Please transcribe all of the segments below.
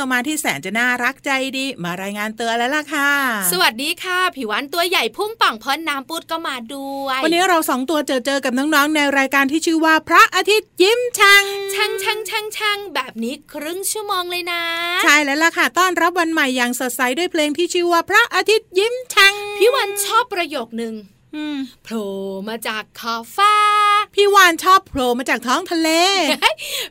เรามาที่แสนจะน่ารักใจดีมารายงานเตือนแล้วล่ะค่ะ สวัสดีค่ะ ผิววันตัวใหญ่พุ่งป่องพ้นน้ำปุดก็มาด้วย วันนี้เราสองตัวเจอเจอกับน้องๆในรายการที่ชื่อว่าพระอาทิตย์ยิ้มช่างช่างช่างช่างช่างแบบนี้ครึ่งชั่วโมงเลยนะ ใช่แล้วล่ะค่ะ ต้อนรับวันใหม่อย่างสดใสด้วยเพลงที่ชื่อว่าพระอาทิตย์ยิ้มช่างพี่วันชอบประโยคหนึ่งโผล่มาจากขอบฟ้า พี่วานชอบโผล่มาจากท้องทะเล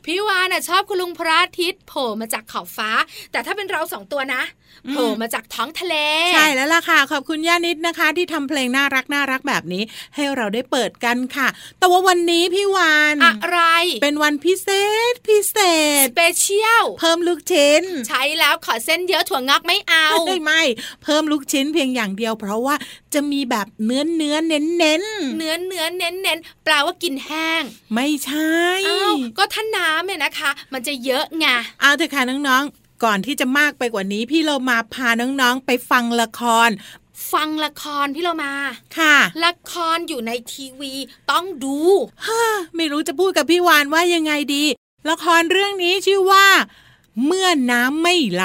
พี่วานอะชอบคุณลุงพระอาทิตย์โผล่มาจากขอบฟ้า แต่ถ้าเป็นเราสองตัวนะ โผล่มาจากท้องทะเล ใช่แล้วล่ะค่ะ ขอบคุณย่านิดนะคะ ที่ทำเพลงน่ารักน่ารักแบบนี้ ให้เราได้เปิดกันค่ะ แต่ว่าวันนี้พี่วานอะไร เป็นวันพิเศษพิเศษ special เพิ่มลูกชิ้น ใช่แล้วขอเส้นเยอะถั่วงอกไม่เอาไม่ไม่เพิ่มลูกชิ้นเพียงอย่างเดียว เพราะว่าจะมีแบบเนื้อเนื้อเน้นเน้นเนื้อเนื้อเน้นเน้นแปลว่ากินแห้ง ไม่ใช่อ้าวก็ท่าน้ำเนี่ยนะคะ มันจะเยอะไงเอาเถอะค่ะน้อง ก่อนที่จะมากไปกว่านี้ พี่เรามาพาน้องๆไปฟังละครฟังละครพี่เรามา ค่ะ ละครอยู่ในทีวีต้องดูฮ่าไม่รู้จะพูดกับพี่วานว่ายังไงดี ละครเรื่องนี้ชื่อว่า เมื่อน้ำไม่ไหล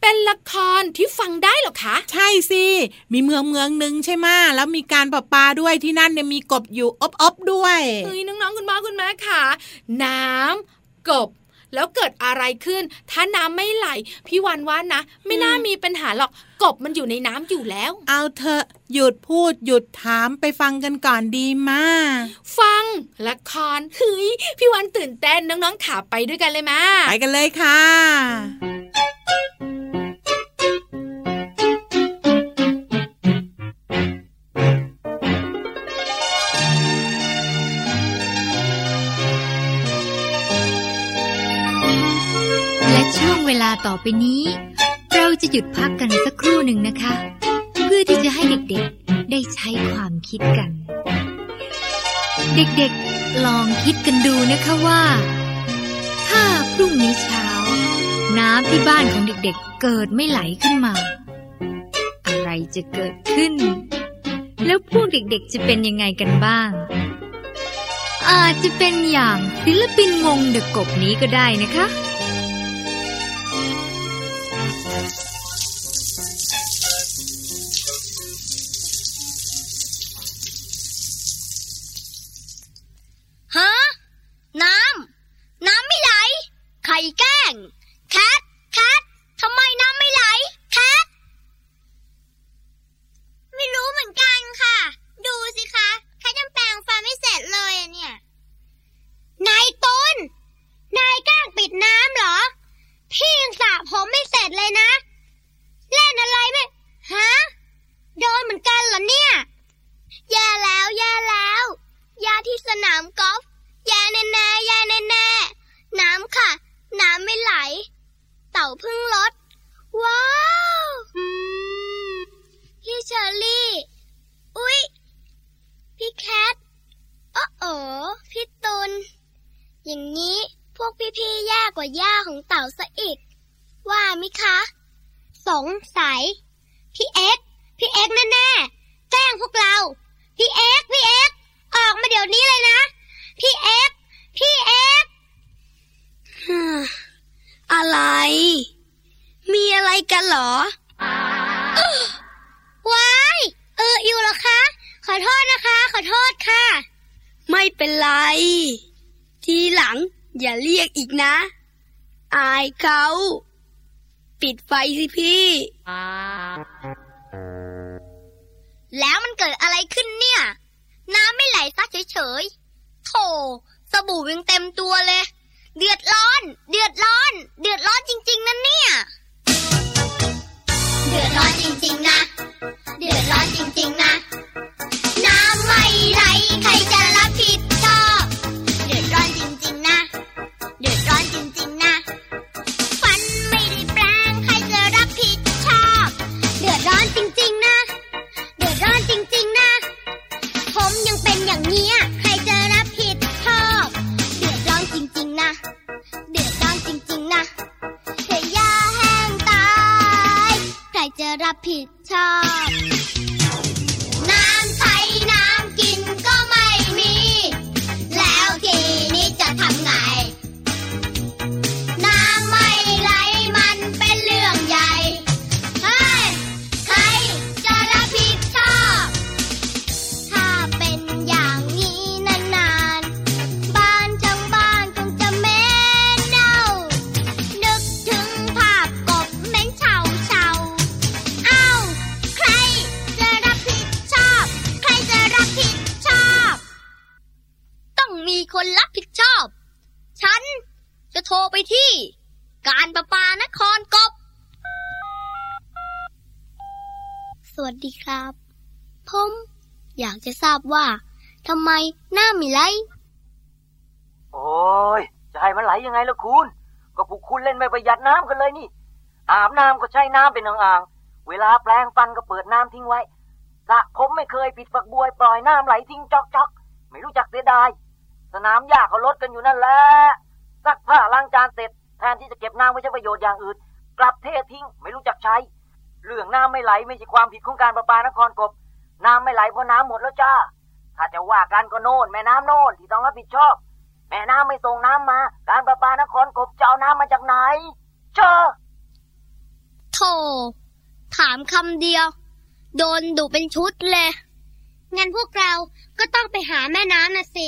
เป็นละครที่ฟังได้หรอคะ ใช่สิ มีเมืองเมืองหนึ่งใช่ไหมแล้วมีการประปาด้วยที่นั่นเนี่ยมีกบอยู่อบๆด้วย เฮ้ยน้องๆคุณพ่อคุณแม่ค่ะ น้ำกบ แล้วเกิดอะไรขึ้น ถ้าน้ำไม่ไหล พี่วันว่านะ ไม่น่ามีปัญหาหรอกกบมันอยู่ในน้ำอยู่แล้ว เอาเถอะหยุดพูดหยุดถามไปฟังกันก่อนดีมาฟังละครเฮ้ยพี่วันตื่นเต้นน้องๆขาไปด้วยกันเลยมาไปกันเลยค่ะ เวลาต่อไปนี้ เราจะหยุดพักกันสักครู่หนึ่งนะคะ เพื่อที่จะให้เด็กๆได้ใช้ความคิดกัน เด็กๆลองคิดกันดูนะคะว่า ถ้าพรุ่งนี้เช้า น้ำที่บ้านของเด็กๆ เกิดไม่ไหลขึ้นมา อะไรจะเกิดขึ้น แล้วพวกเด็กๆจะเป็นยังไงกันบ้าง อาจจะเป็นอย่างศิลปินงงเดอะกบนี้ก็ได้นะคะ รกันเหรอว้ายเอออยู่เหรอคะ ขอโทษนะคะ ขอโทษค่ะ ไม่เป็นไร ทีหลังอย่าเรียกอีกนะ อายเขา ปิดไฟสิพี่ แล้วมันเกิดอะไรขึ้นเนี่ย น้ำไม่ไหลซักเฉยๆโถสบู่ยังเต็มตัวเลย เดือดร้อน เดือดร้อน เดือดร้อนจริง ๆนั่นเนี่ยเดือดร้อนจริงๆนะ เดือดร้อนจริงๆนะ น้ำไม่ไหลใครจะรับผิดชอบ มีคนรับผิดชอบ ฉันจะโทรไปที่ การประปานครกบ สวัสดีครับ ผมอยากจะทราบว่าทำไมหน้ามีไรโอ้ยจะให้มันไหลยังไงล่ะคุณ ก็พวกคุณเล่นไม่ประหยัดน้ำกันเลยนี่ อาบน้ำก็ใช้น้ำเป็นอ่างๆเวลาแปลงฟันก็เปิดน้ำทิ้งไว้สระผมไม่เคยปิดฝักบัวปล่อยน้ำไหลทิ้งจอกๆไม่รู้จักเสียดาย สนามหญ้าก็ลดกันอยู่นั่นแหละซักผ้าล้างจานเสร็จแทนที่จะเก็บน้ำไว้ใช้ประโยชน์อย่างอื่น กลับเททิ้งไม่รู้จักใช้ เรื่องน้ำไม่ไหลไม่ใช่ความผิดของการประปานครกบ น้ำไม่ไหลเพราะน้ำหมดแล้วจ้า ถ้าจะว่ากันก็โน่นแม่น้ำโน่นที่ต้องรับผิดชอบ แม่น้ำไม่ส่งน้ำมา การประปานครกบจะเอาน้ำมาจากไหนเจอโธ่ถามคำเดียว โดนดุเป็นชุดเลยงั้นพวกเราก็ต้องไปหาแม่น้ำนะสิ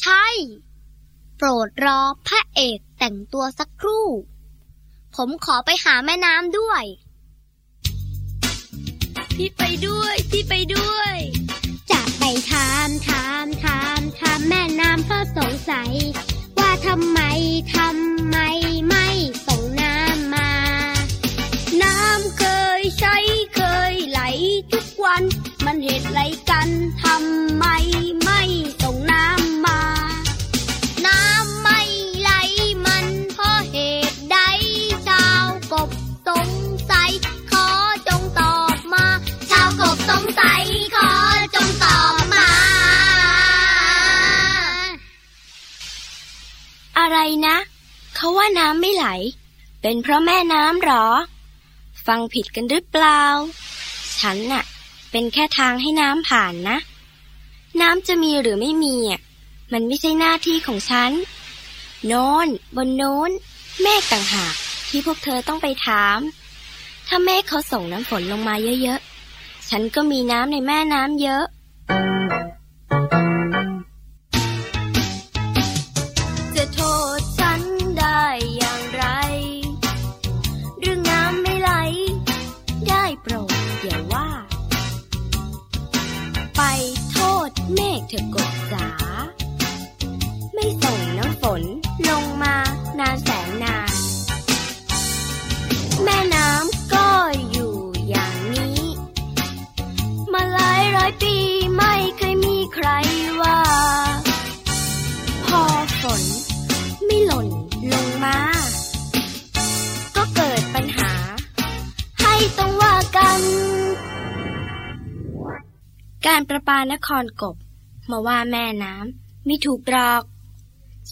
ใช่ โปรดรอพระเอกแต่งตัวสักครู่ ผมขอไปหาแม่น้ำด้วย พี่ไปด้วย พี่ไปด้วย จะไปถามถามถามถามแม่น้ำเพราะสงสัย ว่าทำไมทำไมไม่ส่งน้ำมา น้ำเคยใช้เคยไหลทุกวัน มันเหตุไรกันทำไมไม่ส่งน้ำ งสัยขอจงตอบมา อะไรนะ เขาว่าน้ำไม่ไหล เป็นเพราะแม่น้ำหรอ ฟังผิดกันหรือเปล่า ฉันน่ะ เป็นแค่ทางให้น้ำผ่านนะ น้ำจะมีหรือไม่มีอะ มันไม่ใช่หน้าที่ของฉัน โน้น บนโน้นเมฆต่างหากที่พวกเธอต้องไปถาม ถ้าเมฆเขาส่งน้ำฝนลงมาเยอะ ฉันก็มีน้ำในแม่น้ำเยอะ การประปานครกบ มาว่าแม่น้ำไม่ถูกหรอก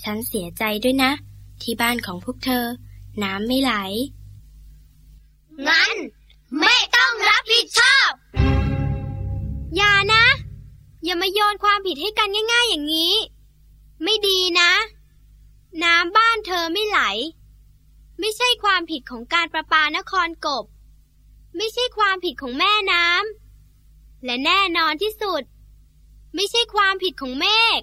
ฉันเสียใจด้วยนะ ที่บ้านของพวกเธอ น้ำไม่ไหล งั้น ไม่ต้องรับผิดชอบ อย่านะ อย่ามาโยนความผิดให้กันง่าย ๆ อย่างนี้ ไม่ดีนะ น้ำบ้านเธอไม่ไหล ไม่ใช่ความผิดของการประปานครกบ ไม่ใช่ความผิดของแม่น้ำ และแน่นอนที่สุด ไม่ใช่ความผิดของเมฆ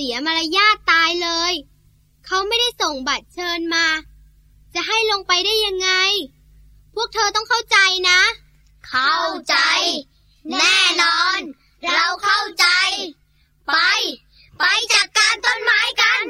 สียมารยาทตายเลย เขาไม่ได้ส่งบัตรเชิญมา จะให้ลงไปได้ยังไง พวกเธอต้องเข้าใจนะ เข้าใจ แน่นอน เราเข้าใจ ไป ไปจัดการต้นไม้กัน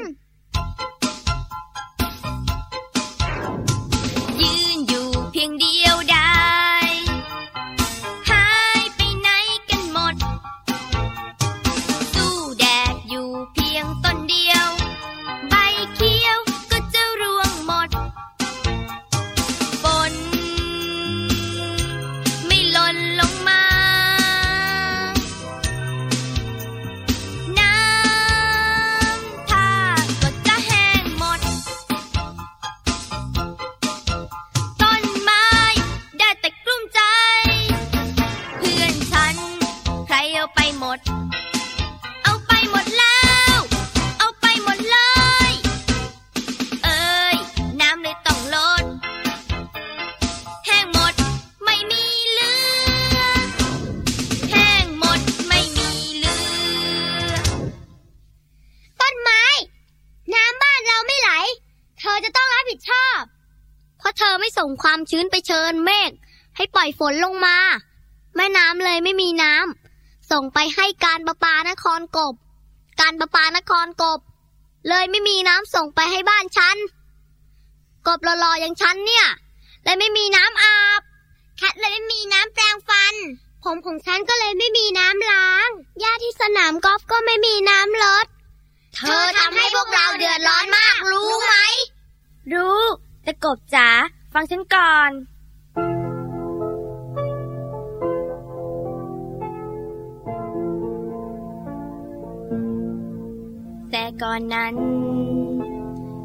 ฝนลงมา แม่น้ำเลยไม่มีน้ำส่งไปให้การประปานครกบ การประปานครกบ เลยไม่มีน้ำส่งไปให้บ้านฉัน กบหล่อๆอย่างฉันเนี่ยเลยไม่มีน้ำอาบแคทเลยไม่มีน้ำแปรงฟัน ผมของฉันก็เลยไม่มีน้ำล้างหญ้าที่สนามกอล์ฟก็ไม่มีน้ำลด เธอทำให้พวกเราเดือดร้อนมากรู้ไหม รู้ แต่กบจ๋าฟังฉันก่อน ก่อนนั้น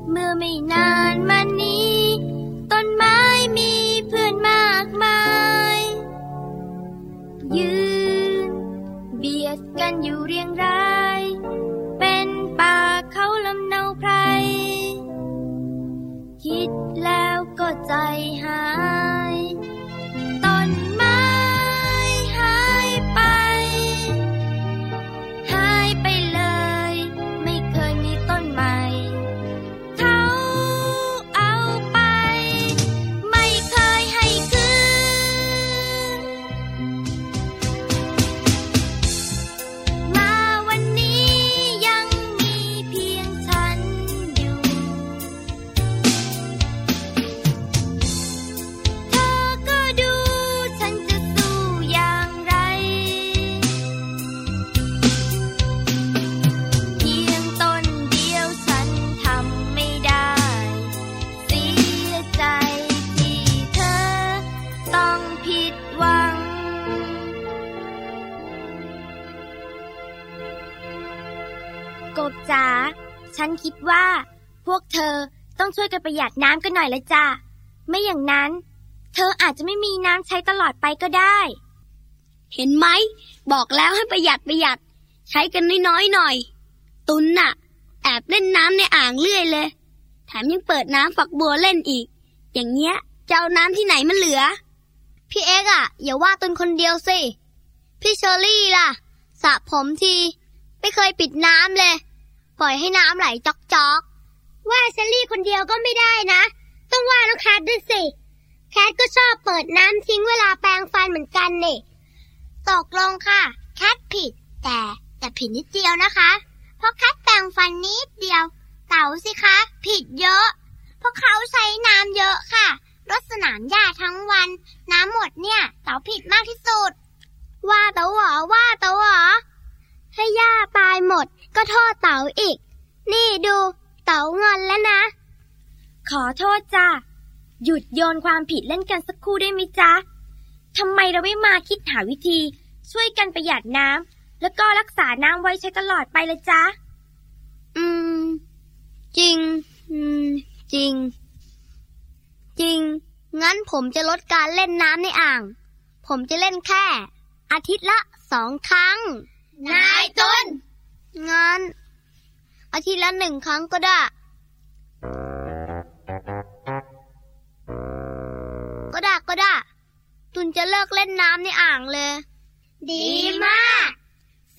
เมื่อไม่นานมานี้ ต้นไม้มีเพื่อนมากมาย ยืน เบียดกันอยู่เรียงราย เป็นป่าเขาลำเนาไพร คิดแล้วก็ใจหาย ช่วยกันประหยัดน้ำกันหน่อยละจ้ะไม่อย่างนั้น เธออาจจะไม่มีน้ำใช้ตลอดไปก็ได้ เห็นไหม บอกแล้วให้ประหยัดประหยัด ใช้กันน้อยๆหน่อย ตุนน่ะ แอบเล่นน้ำในอ่างเรื่อยเลย แถมยังเปิดน้ำฝักบัวเล่นอีก อย่างเงี้ยจะเอาน้ำที่ไหนมันเหลือ พี่เอ็กอะอย่าว่าตุนคนเดียวสิ พี่เชอรี่ล่ะสระผมที ไม่เคยปิดน้ำเลย ปล่อยให้น้ำไหลจอกจอกๆ ว่าเชอรี่คนเดียวก็ไม่ได้นะ ต้องว่าน้องแคทด้วยสิ แคทก็ชอบเปิดน้ำทิ้งเวลาแปรงฟันเหมือนกันนี่ตกลงค่ะ แคทผิด แต่แต่ผิดนิดเดียวนะคะ เพราะแคทแปรงฟันนิดเดียว เต๋าสิคะ ผิดเยอะ เพราะเขาใช้น้ำเยอะค่ะรดสนามหญ้าทั้งวัน น้ำหมดเนี่ย เต๋าผิดมากที่สุด ว่าเต๋าหรอว่าเต๋าหรอถ้หญ้าตายหมดก็โทษเต๋าอีก นี่ดู เต๋างอนแล้วนะ ขอโทษจ้ะหยุดโยนความผิดเล่นกันสักครู่ได้ไหมจ๊ะทำไมเราไม่มาคิดหาวิธี ช่วยกันประหยัดน้ำแล้วก็รักษาน้ำไว้ใช้ตลอดไปเลยจ๊ะ อืม จริง อืม จริง จริง งั้นผมจะลดการเล่นน้ำในอ่าง ผมจะเล่นแค่ อาทิตย์ละสองครั้ง นายตุนงั้น อาทิตย์ละหนึ่งครั้งก็ได้ ก็ได้ก็ได้ ตุนจะเลิกเล่นน้ำในอ่างเลย ดีมาก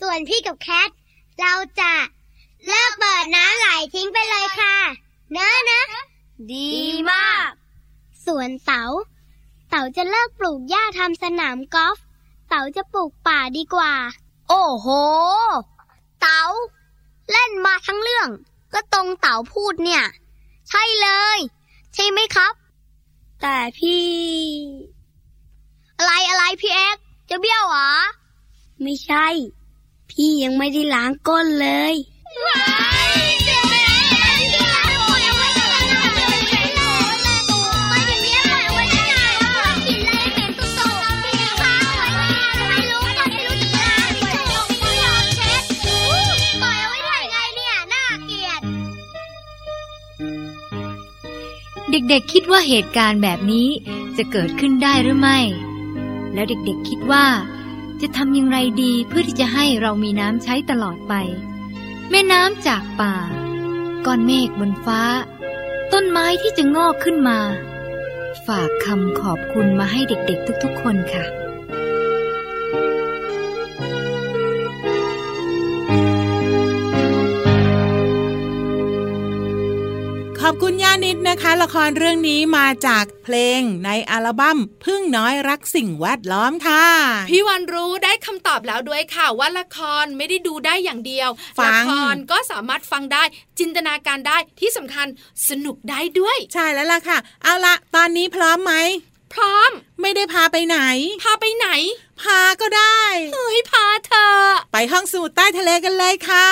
ส่วนพี่กับแคท เราจะเลิกเปิดน้ำไหลทิ้งไปเลยค่ะ เนอะนะ ดีมาก ส่วนเต๋า เต๋าจะเลิกปลูกหญ้าทำสนามกอล์ฟ เต๋าจะปลูกป่าดีกว่า โอ้โหเต๋าเล่นมา ทั้งเรื่อง ก็ตรงเต๋าพูดเนี่ย ใช่เลย ใช่ไหมครับ แต่พี่ อะไรอะไรพี่เอ็กซ์จะเบี้ยวเหรอ ไม่ใช่ พี่ยังไม่ได้ล้างก้นเลย เด็กๆคิดว่าเหตุการณ์แบบนี้จะเกิดขึ้นได้หรือไม่ แล้วเด็กๆคิดว่า จะทำอย่างไรดีเพื่อที่จะให้เรามีน้ำใช้ตลอดไป แม่น้ำจากป่า ก้อนเมฆบนฟ้า ต้นไม้ที่จะงอกขึ้นมา ฝากคำขอบคุณมาให้เด็กๆทุกๆคนค่ะ อบคุณย่านิดนะคะ ละครเรื่องนี้มาจากเพลงในอัลบั้มพึ่งน้อยรักสิ่งแวดล้อมค่ะ พี่วันรู้ได้คำตอบแล้วด้วยค่ะ ว่าละครไม่ได้ดูได้อย่างเดียวฟัละงครก็สามารถฟังได้จินตนาการได้ที่สำคัญสนุกได้ด้วย ใช่แล้วล่ะค่ะ เอาละตอนนี้พร้อมไหมพร้อม ไม่ได้พาไปไหน พาไปไหน พาก็ได้เฮ้ยพาเธอ ไปห้องสมุดใต้ทะเลกันเลยค่ะ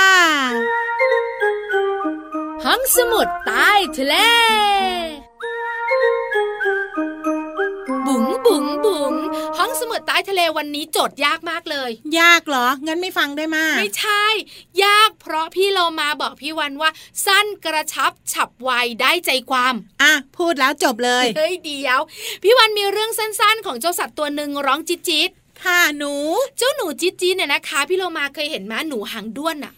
ห้องสมุดใต้ทะเล บุ๋งบุ๋งบุ๋งห้องสมุดใต้ทะเลวันนี้โจทย์ยากมากเลย ยากเหรอ งั้นไม่ฟังได้มาไม่ใช่ ยากเพราะพี่เรามาบอกพี่วันว่า สั้นกระชับฉับไวได้ใจความ อะ พูดแล้วจบเลย เฮ้ยเดียว พี่วันมีเรื่องสั้นๆ ของเจ้าสัตว์ตัวหนึ่งร้องจิตจิตค่ะหนู เจ้าหนูจิตจิตเนี่ยนะคะ พี่เรามาเคยเห็นม้าหนูหางด้วนอะ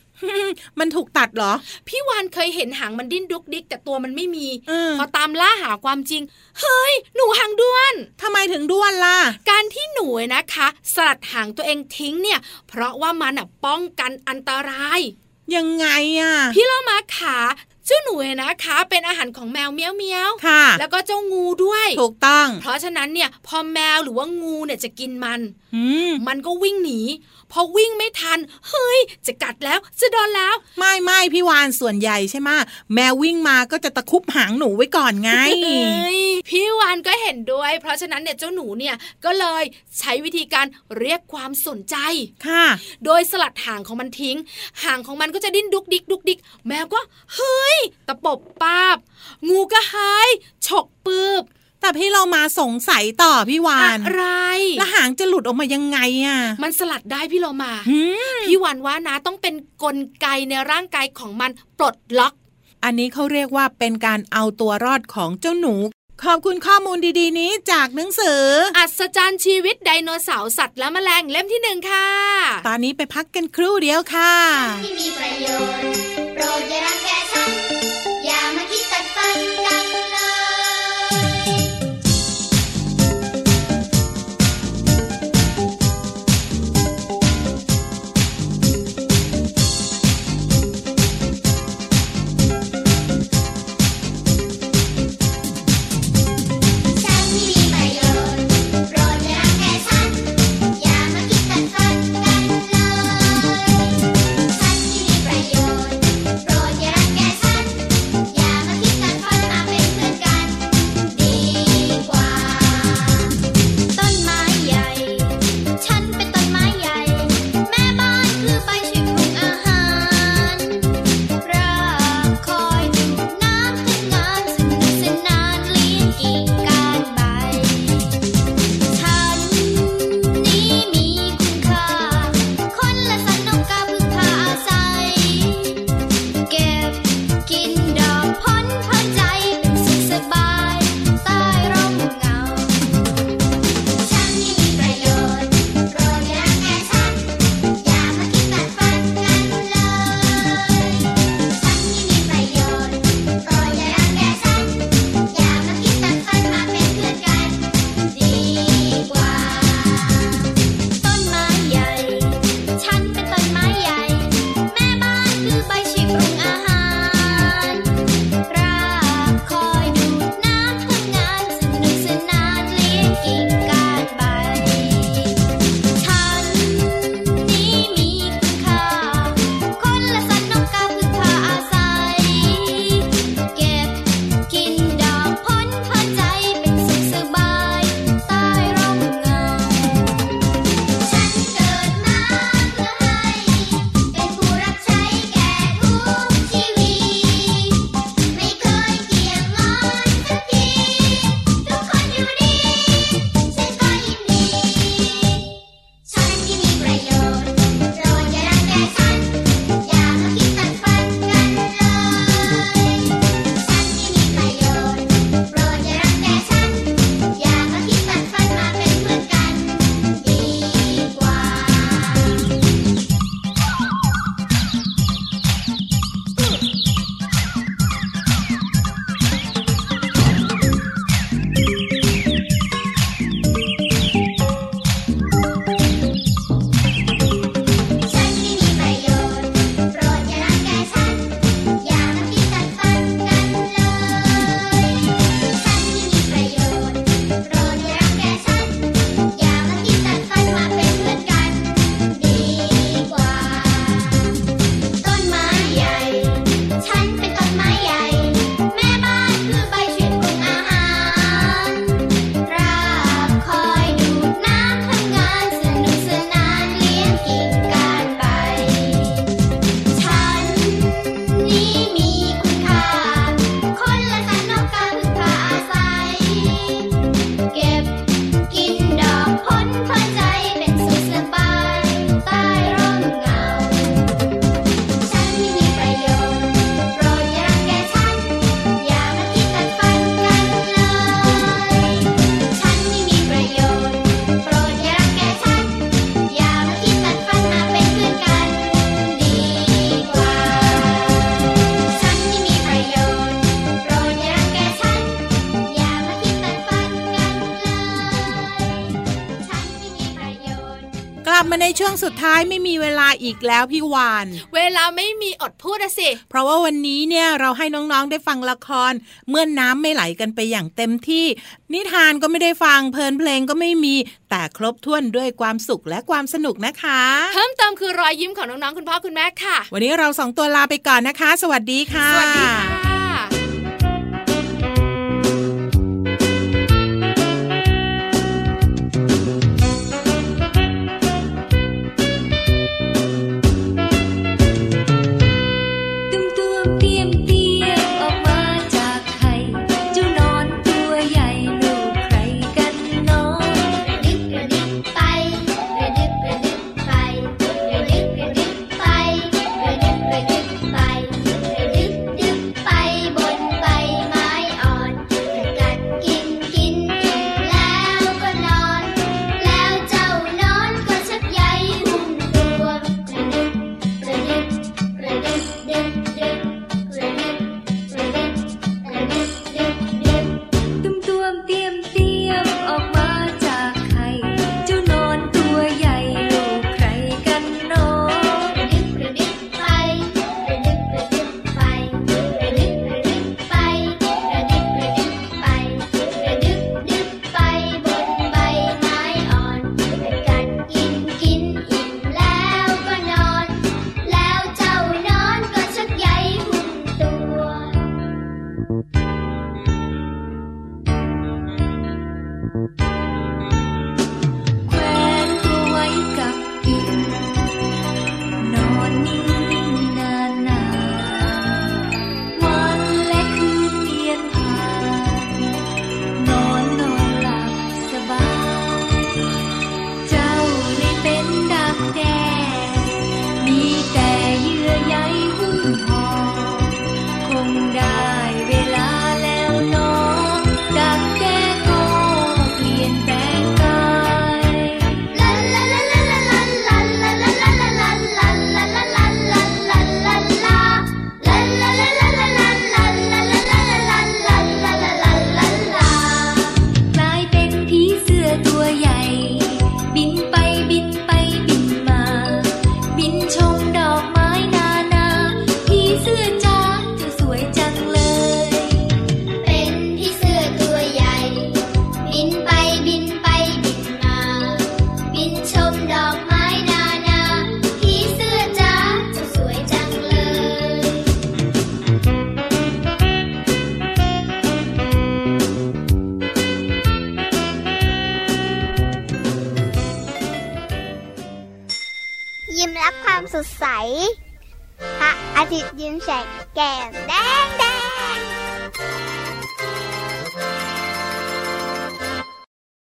มันถูกตัดเหรอ พี่วานเคยเห็นหางมันดิ้นดุกดิกแต่ตัวมันไม่มีเออพอตามล่าหาความจริง เฮ้ย หนูหางด้วนทำไมถึงด้วนล่ะ การที่หนูนะคะ สลัดหางตัวเองทิ้งเนี่ย เพราะว่ามันอะป้องกันอันตราย ยังไงอะ พี่เรามาขาเจ้าหนูนะคะ เป็นอาหารของแมวเมี้ยวเมียวๆค่ะ แล้วก็เจ้างูด้วย ถูกต้อง เพราะฉะนั้นเนี่ย พอแมวหรือว่างูเนี่ยจะกินมันอืมมันก็วิ่งหนี พอวิ่งไม่ทัน เฮ้ย จะกัดแล้วจะโดนแล้ว ไม่ไม่พี่วานส่วนใหญ่ใช่ไหมะแมววิ่งมาก็จะตะคุบหางหนูไว้ก่อนไงเอ้ยพี่วานก็เห็นด้วย เพราะฉะนั้นเนี่ยเจ้าหนูเนี่ยก็เลยใช้วิธีการเรียกความสนใจค่ะ โดยสลัดหางของมันทิ้ง หางของมันก็จะดิ้นดุกดิกดุกดิก แมวก็เฮ้ยตะปบปาบ งูก็หายฉกปืบ แต่พี่เรามาสงสัยต่อพี่วานอะไรแล้วหางจะหลุดออกมายังไงอะ มันสลัดได้พี่เรามาพี่วานว่านะต้องเป็นนกลไกในร่างกายของมันปลดล็อก อันนี้เขาเรียกว่าเป็นการเอาตัวรอดของเจ้าหนู ขอบคุณข้อมูลดีๆ นี้จากหนังสือ อัศจรรย์ชีวิตไดโนเสาร์สัตว์และแมลงเล่มที่หนึ่งค่ะ ตอนนี้ไปพักกันครู่เดียวค่ะที่มีประโยชน์โปรดอย่ารังฉันอย่ามาคิดตัดฟัน ช่วงสุดท้ายไม่มีเวลาอีกแล้วพี่วาน เวลาไม่มีอดพูดสิ เพราะว่าวันนี้เนี่ยเราให้น้องๆได้ฟังละคร เมื่อนน้ำไม่ไหลกันไปอย่างเต็มที่ นิทานก็ไม่ได้ฟังเพลินเพลงก็ไม่มี แต่ครบถ้วนด้วยความสุขและความสนุกนะคะ เพิ่มเติมคือรอยยิ้มของน้องๆคุณพ่อคุณแม่ค่ะ วันนี้เราสองตัวลาไปก่อนนะคะ สวัสดีค่ะ สวัสดีค่ะ